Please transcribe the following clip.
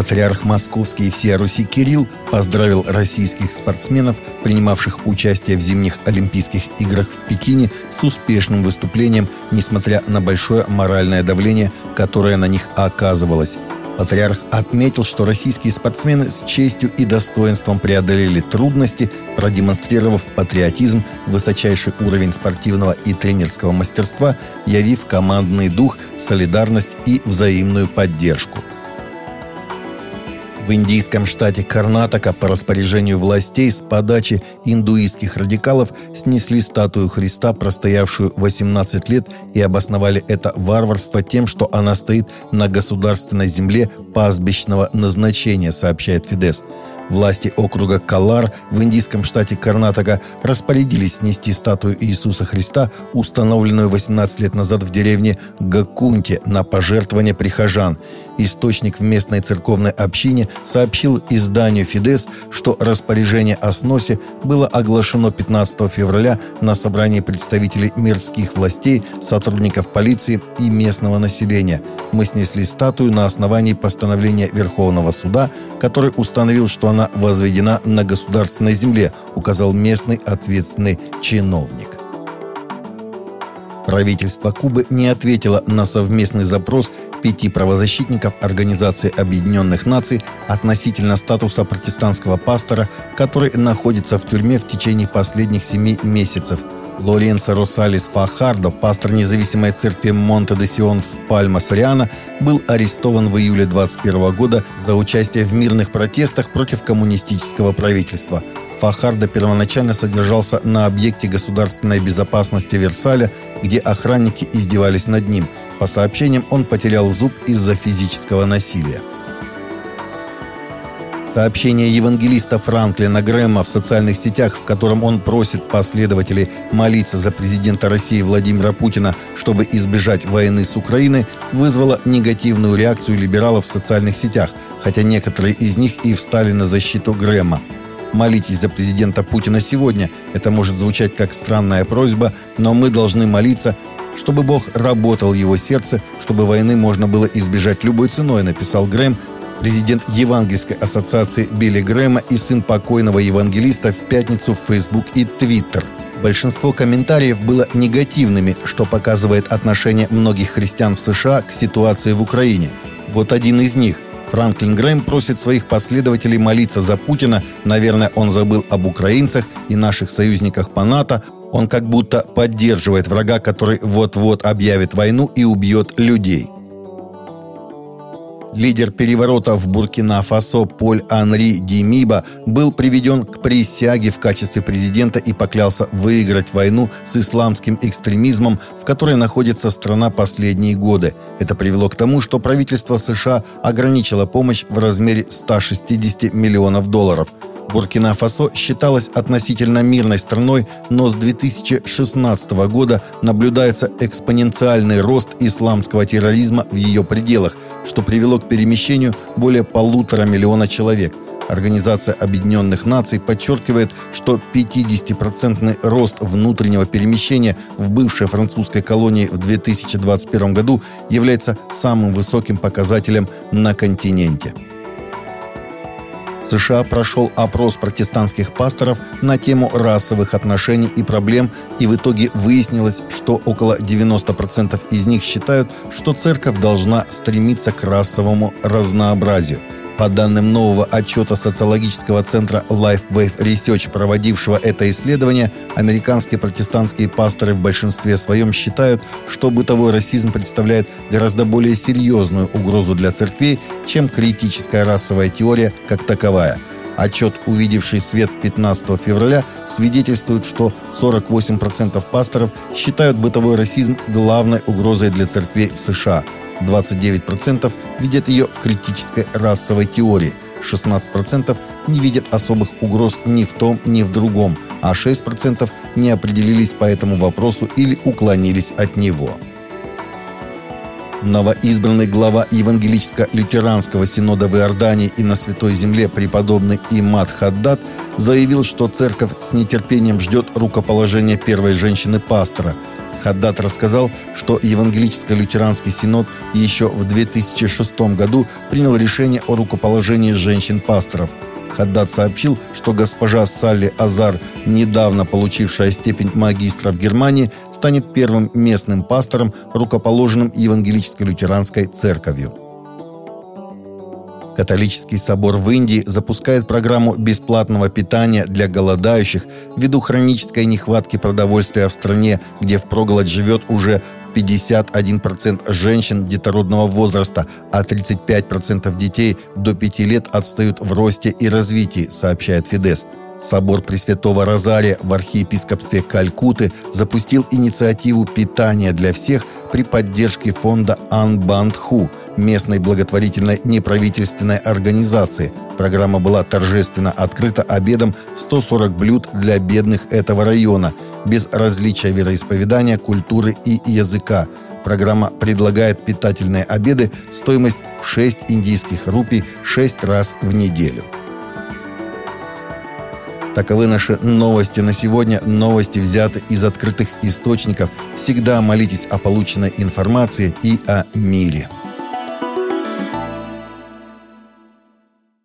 Патриарх Московский и всея Руси Кирилл поздравил российских спортсменов, принимавших участие в зимних Олимпийских играх в Пекине, с успешным выступлением, несмотря на большое моральное давление, которое на них оказывалось. Патриарх отметил, что российские спортсмены с честью и достоинством преодолели трудности, продемонстрировав патриотизм, высочайший уровень спортивного и тренерского мастерства, явив командный дух, солидарность и взаимную поддержку – в индийском штате Карнатака по распоряжению властей с подачи индуистских радикалов снесли статую Христа, простоявшую 18 лет, и обосновали это варварство тем, что она стоит на государственной земле пастбищного назначения, сообщает Фидес. Власти округа Калар в индийском штате Карнатака распорядились снести статую Иисуса Христа, установленную 18 лет назад в деревне Гакунте на пожертвование прихожан. Источник в местной церковной общине сообщил изданию «Фидес», что распоряжение о сносе было оглашено 15 февраля на собрании представителей мирских властей, сотрудников полиции и местного населения. Мы снесли статую на основании постановления Верховного суда, который установил, что она возведена на государственной земле, указал местный ответственный чиновник. Правительство Кубы не ответило на совместный запрос пяти правозащитников Организации Объединенных Наций относительно статуса протестантского пастора, который находится в тюрьме в течение последних семи месяцев – Лоренцо Росалис Фахардо, пастор независимой церкви Монте-де-Сион в Пальма-Сориана, был арестован в июле 2021 года за участие в мирных протестах против коммунистического правительства. Фахардо первоначально содержался на объекте государственной безопасности Версаля, где охранники издевались над ним. По сообщениям, он потерял зуб из-за физического насилия. Сообщение евангелиста Франклина Грэма в социальных сетях, в котором он просит последователей молиться за президента России Владимира Путина, чтобы избежать войны с Украиной, вызвало негативную реакцию либералов в социальных сетях, хотя некоторые из них и встали на защиту Грэма. Молитесь за президента Путина сегодня. Это может звучать как странная просьба, но мы должны молиться, чтобы Бог работал его сердце, чтобы войны можно было избежать любой ценой, написал Грэм президент Евангельской ассоциации Билли Грэма и сын покойного евангелиста в пятницу в Facebook и Twitter. Большинство комментариев было негативными, что показывает отношение многих христиан в США к ситуации в Украине. Вот один из них. Франклин Грэм просит своих последователей молиться за Путина. Наверное, он забыл об украинцах и наших союзниках по НАТО. Он как будто поддерживает врага, который вот-вот объявит войну и убьет людей. Лидер переворота в Буркина-Фасо Поль Анри Димиба был приведен к присяге в качестве президента и поклялся выиграть войну с исламским экстремизмом, в которой находится страна последние годы. Это привело к тому, что правительство США ограничило помощь в размере 160 миллионов долларов – Буркина-Фасо считалась относительно мирной страной, но с 2016 года наблюдается экспоненциальный рост исламского терроризма в ее пределах, что привело к перемещению более полутора миллиона человек. Организация Объединенных Наций подчеркивает, что 50-процентный рост внутреннего перемещения в бывшей французской колонии в 2021 году является самым высоким показателем на континенте. США прошел опрос протестантских пасторов на тему расовых отношений и проблем, и в итоге выяснилось, что около 90% из них считают, что церковь должна стремиться к расовому разнообразию – по данным нового отчета социологического центра LifeWave Research, проводившего это исследование, американские протестантские пасторы в большинстве своем считают, что бытовой расизм представляет гораздо более серьезную угрозу для церквей, чем критическая расовая теория как таковая. Отчет, увидевший свет 15 февраля, свидетельствует, что 48% пасторов считают бытовой расизм главной угрозой для церквей в США – 29% видят ее в критической расовой теории, 16% не видят особых угроз ни в том, ни в другом, а 6% не определились по этому вопросу или уклонились от него. Новоизбранный глава Евангелическо-лютеранского синода в Иордании и на Святой Земле преподобный Имад Хаддат заявил, что церковь с нетерпением ждет рукоположения первой женщины-пастора – Хаддат рассказал, что Евангелическо-лютеранский синод еще в 2006 году принял решение о рукоположении женщин-пасторов. Хаддат сообщил, что госпожа Салли Азар, недавно получившая степень магистра в Германии, станет первым местным пастором, рукоположенным Евангелическо-лютеранской церковью. Католический собор в Индии запускает программу бесплатного питания для голодающих ввиду хронической нехватки продовольствия в стране, где впроголодь живет уже 51% женщин детородного возраста, а 35% детей до 5 лет отстают в росте и развитии, сообщает Фидес. Собор Пресвятого Розария в архиепископстве Калькуты запустил инициативу «Питание для всех» при поддержке фонда Анбандху, местной благотворительной неправительственной организации. Программа была торжественно открыта обедом в 140 блюд для бедных этого района, без различия вероисповедания, культуры и языка. Программа предлагает питательные обеды, стоимость в 6 индийских рупий 6 раз в неделю. Таковы наши новости на сегодня. Новости взяты из открытых источников. Всегда молитесь о полученной информации и о мире.